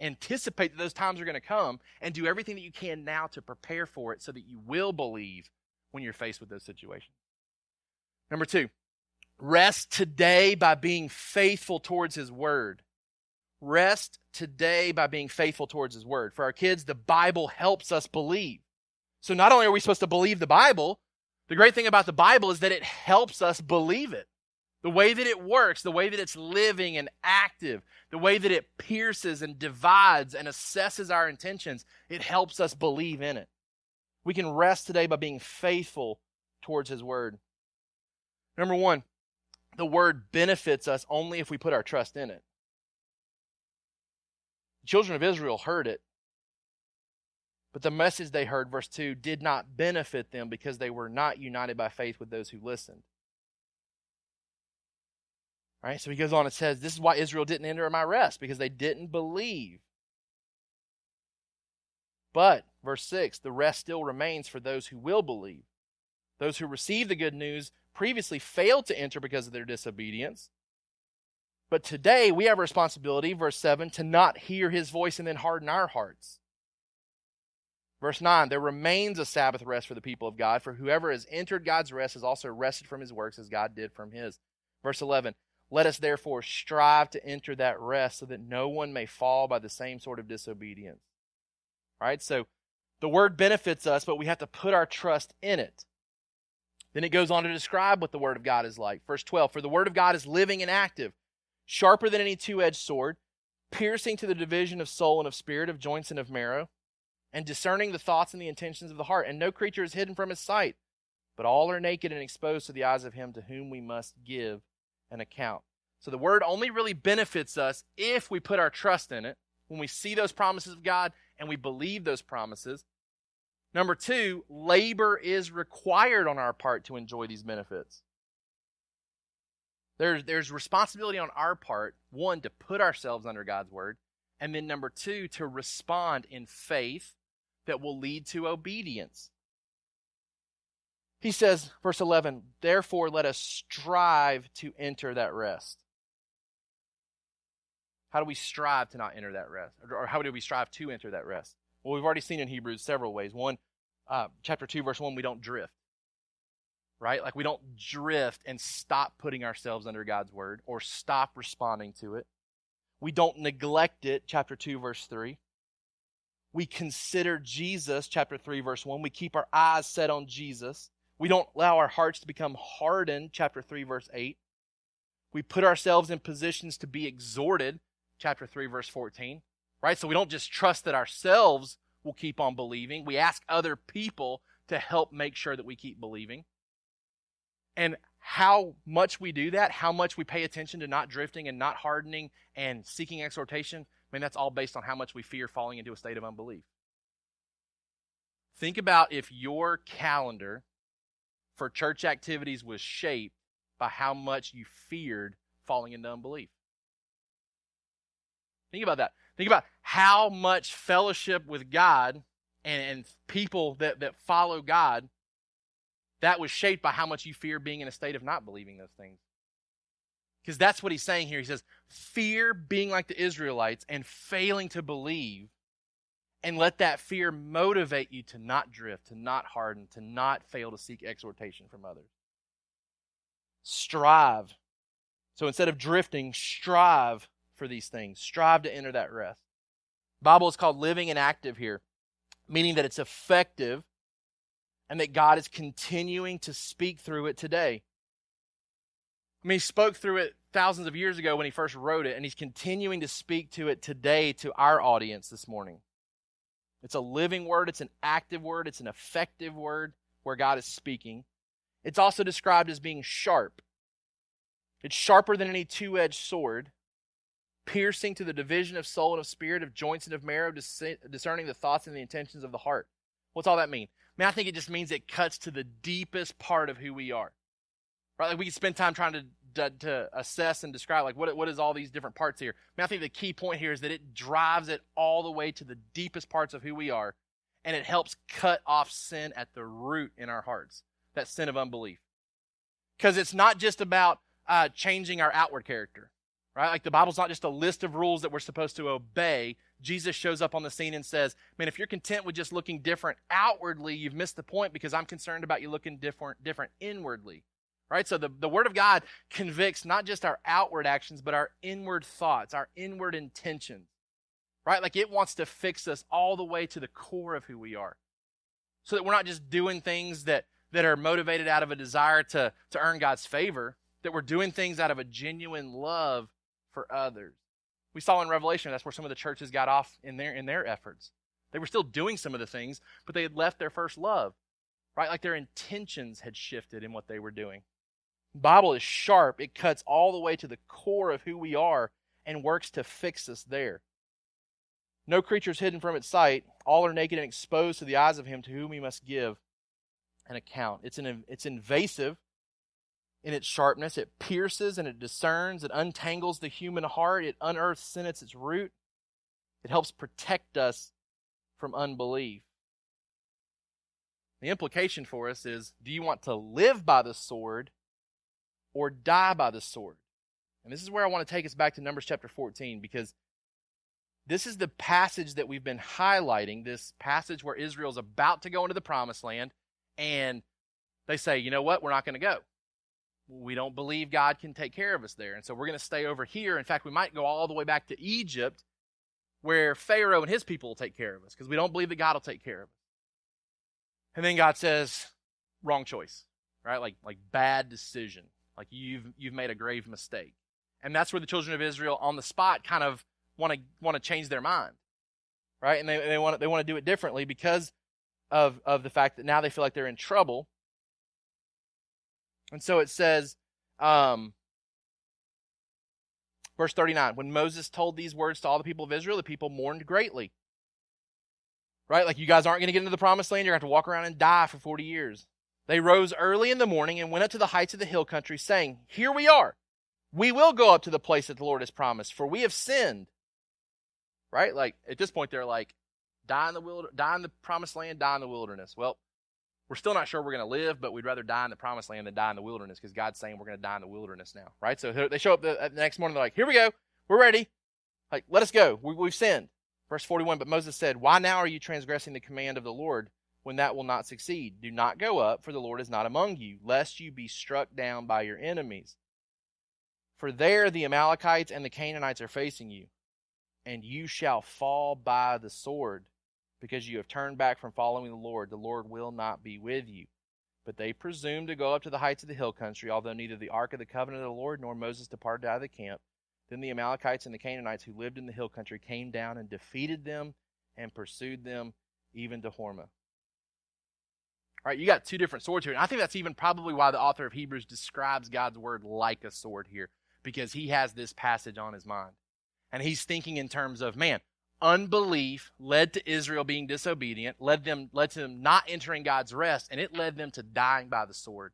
Anticipate that those times are going to come and do everything that you can now to prepare for it so that you will believe when you're faced with those situations. Number two, rest today by being faithful towards His Word. Rest today by being faithful towards His Word. For our kids, the Bible helps us believe. So not only are we supposed to believe the Bible, the great thing about the Bible is that it helps us believe it. The way that it works, the way that it's living and active, the way that it pierces and divides and assesses our intentions, it helps us believe in it. We can rest today by being faithful towards His Word. Number one, the Word benefits us only if we put our trust in it. The children of Israel heard it but the message they heard, verse 2, did not benefit them because they were not united by faith with those who listened. All right, so he goes on and says, This is why Israel didn't enter my rest, because they didn't believe. But, verse 6, the rest still remains for those who will believe. Those who received the good news previously failed to enter because of their disobedience. But today we have a responsibility, verse 7, to not hear his voice and then harden our hearts. Verse 9, there remains a Sabbath rest for the people of God, for whoever has entered God's rest has also rested from his works as God did from his. Verse 11, let us therefore strive to enter that rest so that no one may fall by the same sort of disobedience. All right, so the word benefits us, but we have to put our trust in it. Then it goes on to describe what the word of God is like. Verse 12, for the word of God is living and active, sharper than any two edged sword, piercing to the division of soul and of spirit, of joints and of marrow and discerning the thoughts and the intentions of the heart. And no creature is hidden from his sight, but all are naked and exposed to the eyes of him to whom we must give an account. So the word only really benefits us if we put our trust in it, when we see those promises of God and we believe those promises. Number two, labor is required on our part to enjoy these benefits. There's, there's responsibility on our part, one, to put ourselves under God's word, and then number two, to respond in faith that will lead to obedience. He says, verse 11, therefore let us strive to enter that rest. How do we strive to not enter that rest? Or how do we strive to enter that rest? Well, we've already seen in Hebrews several ways. One, uh, chapter 2, verse 1, we don't drift. Right? Like we don't drift and stop putting ourselves under God's word or stop responding to it. We don't neglect it, chapter 2, verse 3 we consider Jesus, chapter 3, verse 1. We keep our eyes set on Jesus. We don't allow our hearts to become hardened, chapter 3, verse 8. We put ourselves in positions to be exhorted, chapter 3, verse 14. Right? So we don't just trust that ourselves will keep on believing. We ask other people to help make sure that we keep believing. And how much we do that, how much we pay attention to not drifting and not hardening and seeking exhortation, I mean, that's all based on how much we fear falling into a state of unbelief. Think about if your calendar for church activities was shaped by how much you feared falling into unbelief. Think about that. Think about how much fellowship with God and, and people that, that follow God that was shaped by how much you fear being in a state of not believing those things. Because that's what he's saying here. He says, fear being like the Israelites and failing to believe, and let that fear motivate you to not drift, to not harden, to not fail to seek exhortation from others. Strive. So instead of drifting, strive for these things. Strive to enter that rest. Bible is called living and active here, meaning that it's effective and that God is continuing to speak through it today. I mean, he spoke through it thousands of years ago when he first wrote it, and he's continuing to speak to it today to our audience this morning. It's a living word, it's an active word, it's an effective word where God is speaking. It's also described as being sharp. It's sharper than any two edged sword, piercing to the division of soul and of spirit, of joints and of marrow, discerning the thoughts and the intentions of the heart. What's all that mean? I mean, I think it just means it cuts to the deepest part of who we are. Right? Like we spend time trying to, to, to assess and describe like what what is all these different parts here. I mean, I think the key point here is that it drives it all the way to the deepest parts of who we are, and it helps cut off sin at the root in our hearts. That sin of unbelief, because it's not just about uh, changing our outward character, right? Like the Bible's not just a list of rules that we're supposed to obey. Jesus shows up on the scene and says, "Man, if you're content with just looking different outwardly, you've missed the point because I'm concerned about you looking different different inwardly." Right? So the, the Word of God convicts not just our outward actions, but our inward thoughts, our inward intentions. Right? Like it wants to fix us all the way to the core of who we are. So that we're not just doing things that, that are motivated out of a desire to, to earn God's favor, that we're doing things out of a genuine love for others. We saw in Revelation that's where some of the churches got off in their in their efforts. They were still doing some of the things, but they had left their first love. Right? Like their intentions had shifted in what they were doing. Bible is sharp. It cuts all the way to the core of who we are and works to fix us there. No creature is hidden from its sight. All are naked and exposed to the eyes of him to whom we must give an account. It's, an, it's invasive in its sharpness. It pierces and it discerns. It untangles the human heart. It unearths sin at its root. It helps protect us from unbelief. The implication for us is do you want to live by the sword or die by the sword. And this is where I want to take us back to Numbers chapter 14 because this is the passage that we've been highlighting, this passage where Israel's about to go into the promised land and they say, you know what, we're not going to go. We don't believe God can take care of us there. And so we're going to stay over here. In fact, we might go all the way back to Egypt where Pharaoh and his people will take care of us because we don't believe that God will take care of us. And then God says, wrong choice, right? Like, like bad decision. Like you've you've made a grave mistake. And that's where the children of Israel on the spot kind of want to want to change their mind. Right? And they, they want they want to do it differently because of of the fact that now they feel like they're in trouble. And so it says um, verse 39 when Moses told these words to all the people of Israel the people mourned greatly. Right? Like you guys aren't going to get into the promised land, you're going to have to walk around and die for 40 years. They rose early in the morning and went up to the heights of the hill country, saying, Here we are. We will go up to the place that the Lord has promised, for we have sinned. Right? Like at this point, they're like, die in the wilder- die in the promised land, die in the wilderness. Well, we're still not sure we're going to live, but we'd rather die in the promised land than die in the wilderness because God's saying we're going to die in the wilderness now. Right? So they show up the, the next morning. They're like, here we go. We're ready. Like, let us go. We, we've sinned. Verse 41, but Moses said, Why now are you transgressing the command of the Lord? When that will not succeed. Do not go up, for the Lord is not among you, lest you be struck down by your enemies. For there the Amalekites and the Canaanites are facing you, and you shall fall by the sword, because you have turned back from following the Lord. The Lord will not be with you. But they presumed to go up to the heights of the hill country, although neither the ark of the covenant of the Lord nor Moses departed out of the camp. Then the Amalekites and the Canaanites who lived in the hill country came down and defeated them and pursued them even to Hormah. Right? You got two different swords here. And I think that's even probably why the author of Hebrews describes God's word like a sword here, because he has this passage on his mind. And he's thinking in terms of, man, unbelief led to Israel being disobedient, led them led to them not entering God's rest, and it led them to dying by the sword.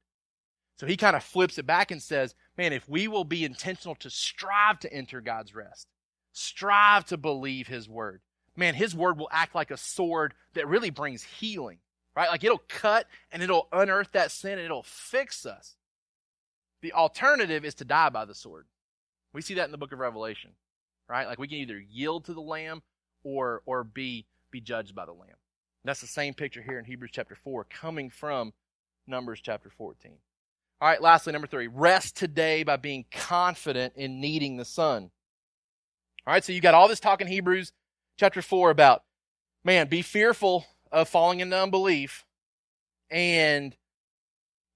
So he kind of flips it back and says, man, if we will be intentional to strive to enter God's rest, strive to believe his word, man, his word will act like a sword that really brings healing, right? Like it'll cut and it'll unearth that sin and it'll fix us. The alternative is to die by the sword. We see that in the book of Revelation, right? Like we can either yield to the lamb or or be be judged by the lamb. That's the same picture here in Hebrews chapter 4 coming from Numbers chapter 14. All right, lastly, number 3, rest today by being confident in needing the Son. All right, so you got all this talk in Hebrews chapter 4 about, man, be fearful of falling into unbelief and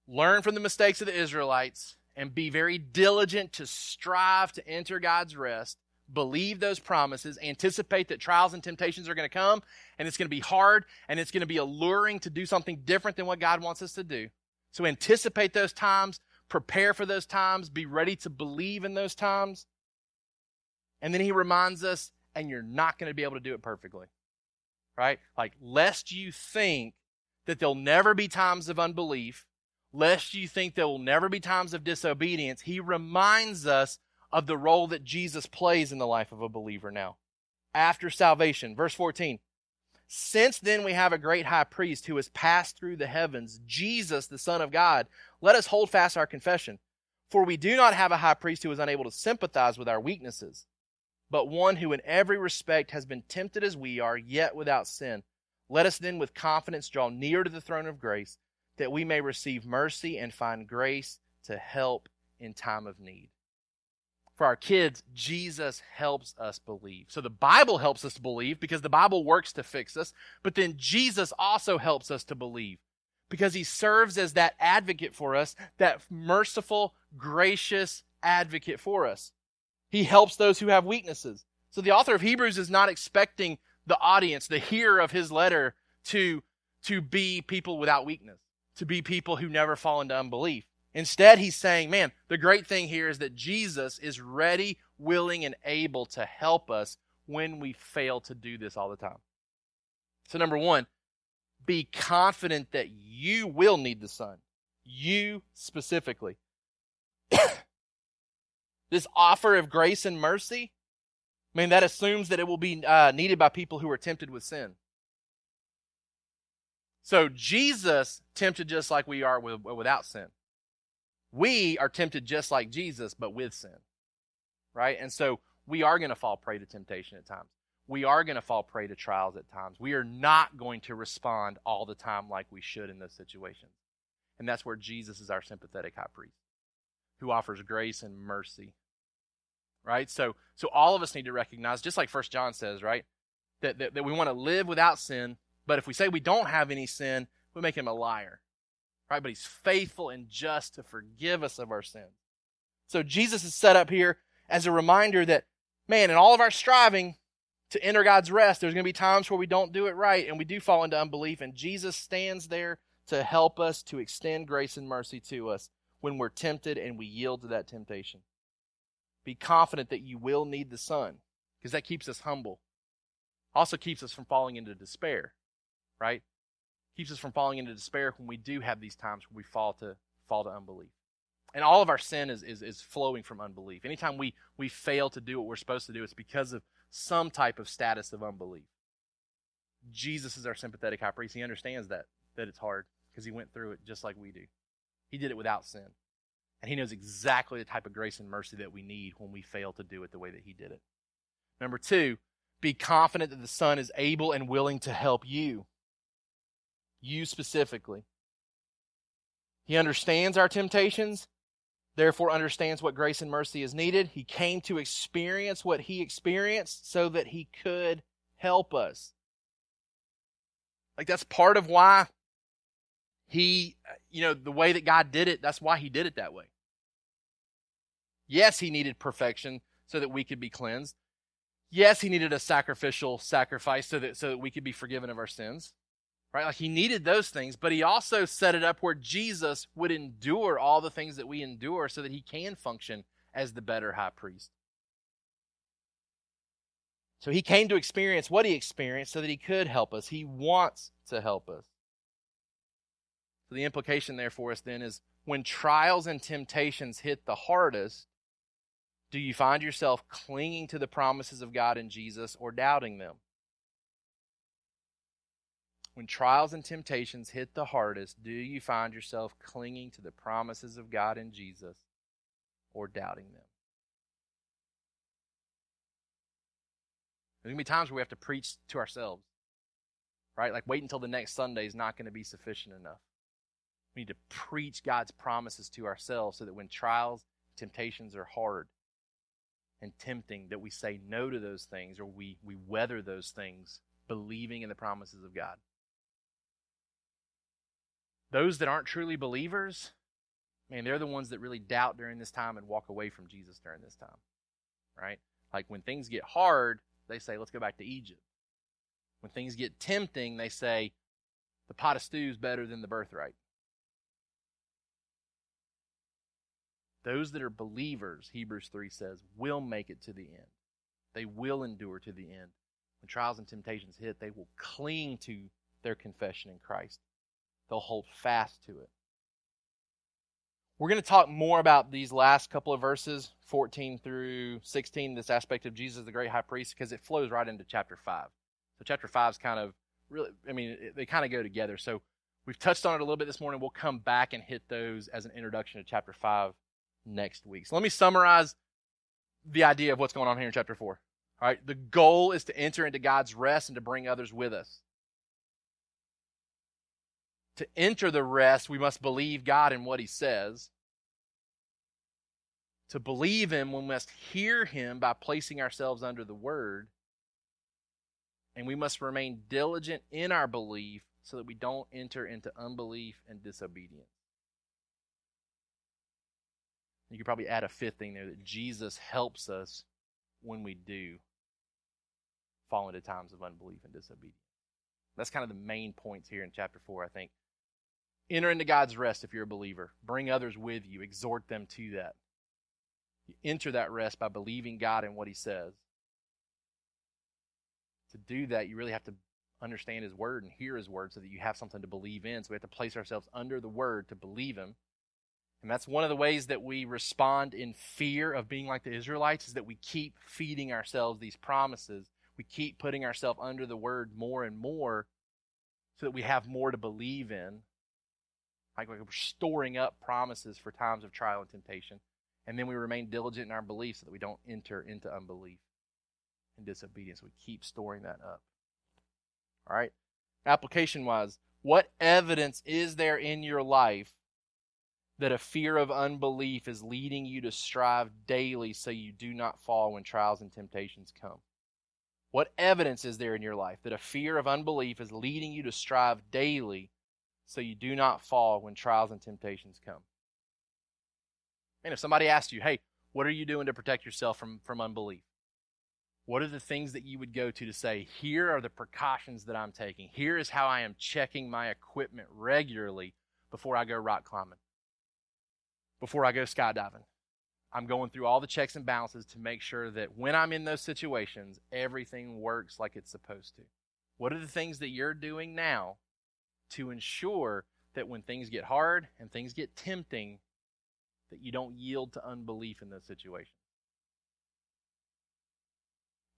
learn from the mistakes of the Israelites and be very diligent to strive to enter God's rest believe those promises, anticipate that trials and temptations are going to come, and it's going to be hard, and it's going to be alluring to do something different than what God wants us to do. So anticipate those times, prepare for those times, be ready to believe in those times. And then he reminds us, and you're not going to be able to do it perfectly. Right? Like, lest you think that there'll never be times of unbelief, lest you think there will never be times of disobedience, he reminds us of the role that Jesus plays in the life of a believer now. After salvation, verse 14. Since then we have a great high priest who has passed through the heavens, Jesus, the Son of God. Let us hold fast our confession. For we do not have a high priest who is unable to sympathize with our weaknesses, but one who in every respect has been tempted as we are, yet without sin. Let us then with confidence draw near to the throne of grace, that we may receive mercy and find grace to help in time of need for our kids, Jesus helps us believe. So the Bible helps us believe because the Bible works to fix us, but then Jesus also helps us to believe because he serves as that advocate for us, that merciful, gracious advocate for us. He helps those who have weaknesses. So the author of Hebrews is not expecting the audience, the hearer of his letter, to, to be people without weakness, to be people who never fall into unbelief. Instead, he's saying, man, the great thing here is that Jesus is ready, willing, and able to help us when we fail to do this all the time. So, number one, be confident that you will need the Son. You specifically. this offer of grace and mercy, I mean, that assumes that it will be uh, needed by people who are tempted with sin. So, Jesus tempted just like we are with, without sin. We are tempted just like Jesus, but with sin. Right? And so we are going to fall prey to temptation at times. We are going to fall prey to trials at times. We are not going to respond all the time like we should in those situations. And that's where Jesus is our sympathetic high priest who offers grace and mercy. Right? So so all of us need to recognize, just like First John says, right? That, that, that we want to live without sin, but if we say we don't have any sin, we make him a liar right? But he's faithful and just to forgive us of our sins. So Jesus is set up here as a reminder that, man, in all of our striving to enter God's rest, there's going to be times where we don't do it right and we do fall into unbelief. And Jesus stands there to help us, to extend grace and mercy to us when we're tempted and we yield to that temptation. Be confident that you will need the Son because that keeps us humble. Also keeps us from falling into despair, right? keeps us from falling into despair when we do have these times where we fall to fall to unbelief. And all of our sin is, is, is flowing from unbelief. Anytime we, we fail to do what we're supposed to do, it's because of some type of status of unbelief. Jesus is our sympathetic high priest. He understands that, that it's hard because he went through it just like we do. He did it without sin. And he knows exactly the type of grace and mercy that we need when we fail to do it the way that he did it. Number two, be confident that the Son is able and willing to help you you specifically. He understands our temptations, therefore understands what grace and mercy is needed. He came to experience what he experienced so that he could help us. Like that's part of why he, you know, the way that God did it, that's why he did it that way. Yes, he needed perfection so that we could be cleansed. Yes, he needed a sacrificial sacrifice so that so that we could be forgiven of our sins right? Like he needed those things, but he also set it up where Jesus would endure all the things that we endure so that he can function as the better high priest. So he came to experience what he experienced so that he could help us. He wants to help us. So the implication there for us then is when trials and temptations hit the hardest, do you find yourself clinging to the promises of God in Jesus or doubting them? When trials and temptations hit the hardest, do you find yourself clinging to the promises of God in Jesus or doubting them? There's going to be times where we have to preach to ourselves, right? Like, wait until the next Sunday is not going to be sufficient enough. We need to preach God's promises to ourselves so that when trials, temptations are hard and tempting, that we say no to those things or we, we weather those things, believing in the promises of God. Those that aren't truly believers, man, they're the ones that really doubt during this time and walk away from Jesus during this time, right? Like when things get hard, they say, let's go back to Egypt. When things get tempting, they say, the pot of stew is better than the birthright. Those that are believers, Hebrews 3 says, will make it to the end. They will endure to the end. When trials and temptations hit, they will cling to their confession in Christ. They'll hold fast to it. We're going to talk more about these last couple of verses, 14 through 16, this aspect of Jesus, the great high priest, because it flows right into chapter 5. So, chapter 5 is kind of really, I mean, they kind of go together. So, we've touched on it a little bit this morning. We'll come back and hit those as an introduction to chapter 5 next week. So, let me summarize the idea of what's going on here in chapter 4. All right, the goal is to enter into God's rest and to bring others with us to enter the rest, we must believe God in what He says. To believe Him, we must hear Him by placing ourselves under the Word. And we must remain diligent in our belief so that we don't enter into unbelief and disobedience. You could probably add a fifth thing there that Jesus helps us when we do fall into times of unbelief and disobedience. That's kind of the main points here in chapter 4, I think. Enter into God's rest if you're a believer. Bring others with you. Exhort them to that. You enter that rest by believing God and what He says. To do that, you really have to understand His Word and hear His Word so that you have something to believe in. So we have to place ourselves under the Word to believe Him. And that's one of the ways that we respond in fear of being like the Israelites is that we keep feeding ourselves these promises. We keep putting ourselves under the Word more and more so that we have more to believe in like we're storing up promises for times of trial and temptation. And then we remain diligent in our belief so that we don't enter into unbelief and disobedience. We keep storing that up. All right? Application wise, what evidence is there in your life that a fear of unbelief is leading you to strive daily so you do not fall when trials and temptations come? What evidence is there in your life that a fear of unbelief is leading you to strive daily so you do not fall when trials and temptations come. And if somebody asked you, hey, what are you doing to protect yourself from, from unbelief? What are the things that you would go to to say, here are the precautions that I'm taking? Here is how I am checking my equipment regularly before I go rock climbing, before I go skydiving. I'm going through all the checks and balances to make sure that when I'm in those situations, everything works like it's supposed to. What are the things that you're doing now to ensure that when things get hard and things get tempting, that you don't yield to unbelief in those situations.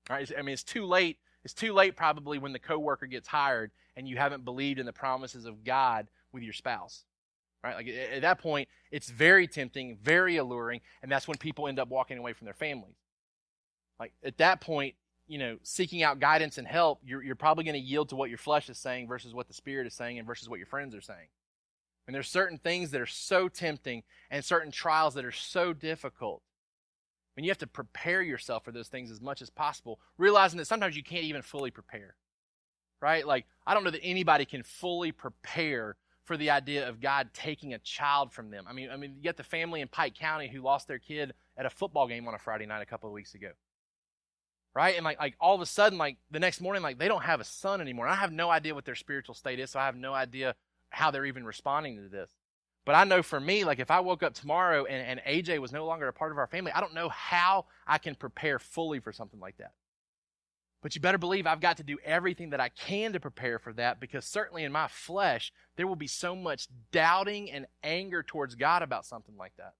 All right, I mean, it's too late. It's too late probably when the coworker gets hired and you haven't believed in the promises of God with your spouse. Right? Like at that point, it's very tempting, very alluring, and that's when people end up walking away from their families. Like at that point, you know, seeking out guidance and help, you're, you're probably going to yield to what your flesh is saying versus what the Spirit is saying and versus what your friends are saying. And there's certain things that are so tempting and certain trials that are so difficult. And you have to prepare yourself for those things as much as possible, realizing that sometimes you can't even fully prepare. Right? Like, I don't know that anybody can fully prepare for the idea of God taking a child from them. I mean, I mean, you got the family in Pike County who lost their kid at a football game on a Friday night a couple of weeks ago right? And like like all of a sudden, like the next morning, like they don't have a son anymore. And I have no idea what their spiritual state is, so I have no idea how they're even responding to this. But I know for me, like if I woke up tomorrow and, and AJ was no longer a part of our family, I don't know how I can prepare fully for something like that. But you better believe I've got to do everything that I can to prepare for that because certainly in my flesh, there will be so much doubting and anger towards God about something like that.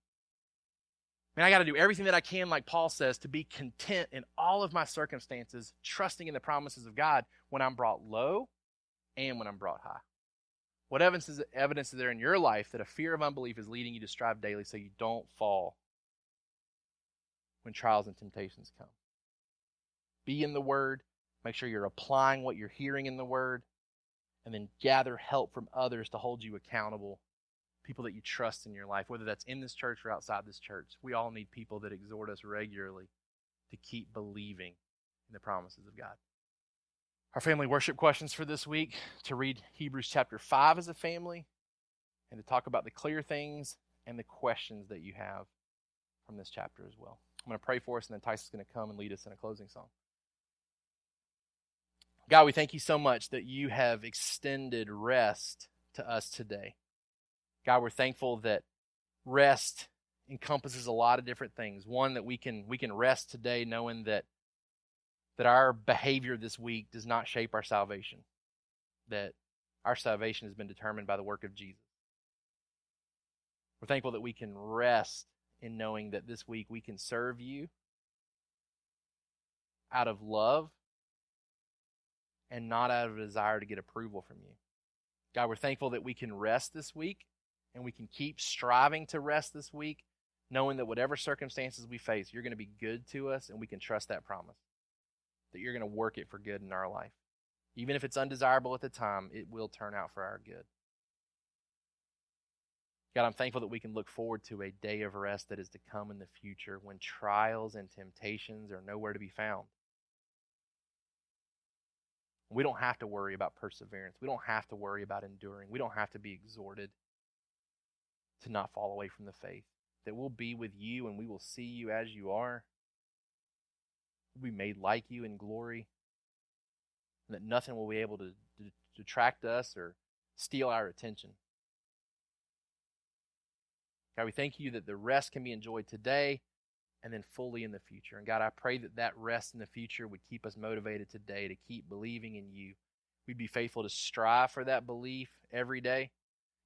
And I got to do everything that I can, like Paul says, to be content in all of my circumstances, trusting in the promises of God when I'm brought low and when I'm brought high. What evidence is, evidence is there in your life that a fear of unbelief is leading you to strive daily so you don't fall when trials and temptations come? Be in the Word, make sure you're applying what you're hearing in the Word, and then gather help from others to hold you accountable people that you trust in your life, whether that's in this church or outside this church. We all need people that exhort us regularly to keep believing in the promises of God. Our family worship questions for this week to read Hebrews chapter 5 as a family and to talk about the clear things and the questions that you have from this chapter as well. I'm going to pray for us, and then Tyson's going to come and lead us in a closing song. God, we thank you so much that you have extended rest to us today. God, we're thankful that rest encompasses a lot of different things. One that we can we can rest today knowing that that our behavior this week does not shape our salvation. That our salvation has been determined by the work of Jesus. We're thankful that we can rest in knowing that this week we can serve you out of love and not out of a desire to get approval from you. God, we're thankful that we can rest this week and we can keep striving to rest this week, knowing that whatever circumstances we face, you're going to be good to us, and we can trust that promise that you're going to work it for good in our life. Even if it's undesirable at the time, it will turn out for our good. God, I'm thankful that we can look forward to a day of rest that is to come in the future when trials and temptations are nowhere to be found. We don't have to worry about perseverance. We don't have to worry about enduring. We don't have to be exhorted to not fall away from the faith. That we'll be with you and we will see you as you are. We'll be made like you in glory. And that nothing will be able to, detract us or steal our attention. God, we thank you that the rest can be enjoyed today and then fully in the future. And God, I pray that that rest in the future would keep us motivated today to keep believing in you. We'd be faithful to strive for that belief every day.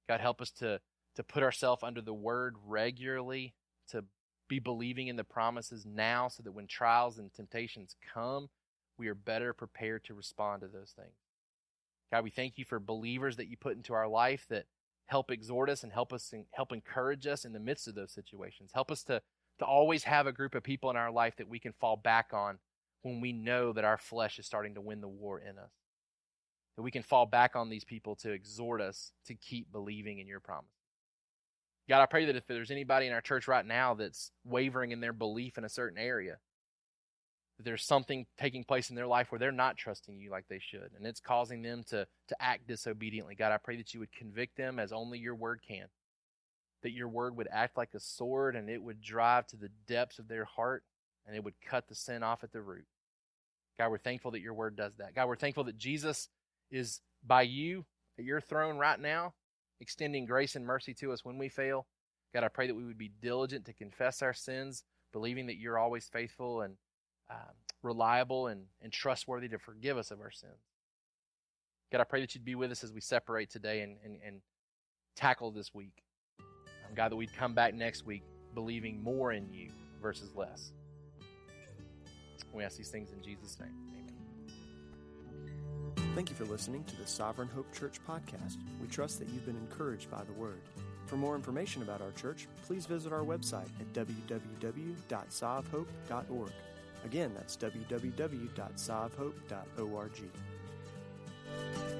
God, help us to to put ourselves under the word regularly, to be believing in the promises now so that when trials and temptations come, we are better prepared to respond to those things. God, we thank you for believers that you put into our life that help exhort us and help us help encourage us in the midst of those situations. Help us to to always have a group of people in our life that we can fall back on when we know that our flesh is starting to win the war in us. That we can fall back on these people to exhort us to keep believing in your promise. God, I pray that if there's anybody in our church right now that's wavering in their belief in a certain area, that there's something taking place in their life where they're not trusting you like they should, and it's causing them to, to act disobediently. God, I pray that you would convict them as only your word can, that your word would act like a sword and it would drive to the depths of their heart and it would cut the sin off at the root. God, we're thankful that your word does that. God, we're thankful that Jesus is by you at your throne right now extending grace and mercy to us when we fail. God, I pray that we would be diligent to confess our sins, believing that you're always faithful and um, reliable and, and trustworthy to forgive us of our sins. God, I pray that you'd be with us as we separate today and, and, and tackle this week. God, that we'd come back next week believing more in you versus less. We ask these things in Jesus' name. Amen. Thank you for listening to the Sovereign Hope Church podcast. We trust that you've been encouraged by the word. For more information about our church, please visit our website at www.sovhope.org. Again, that's www.sovhope.org.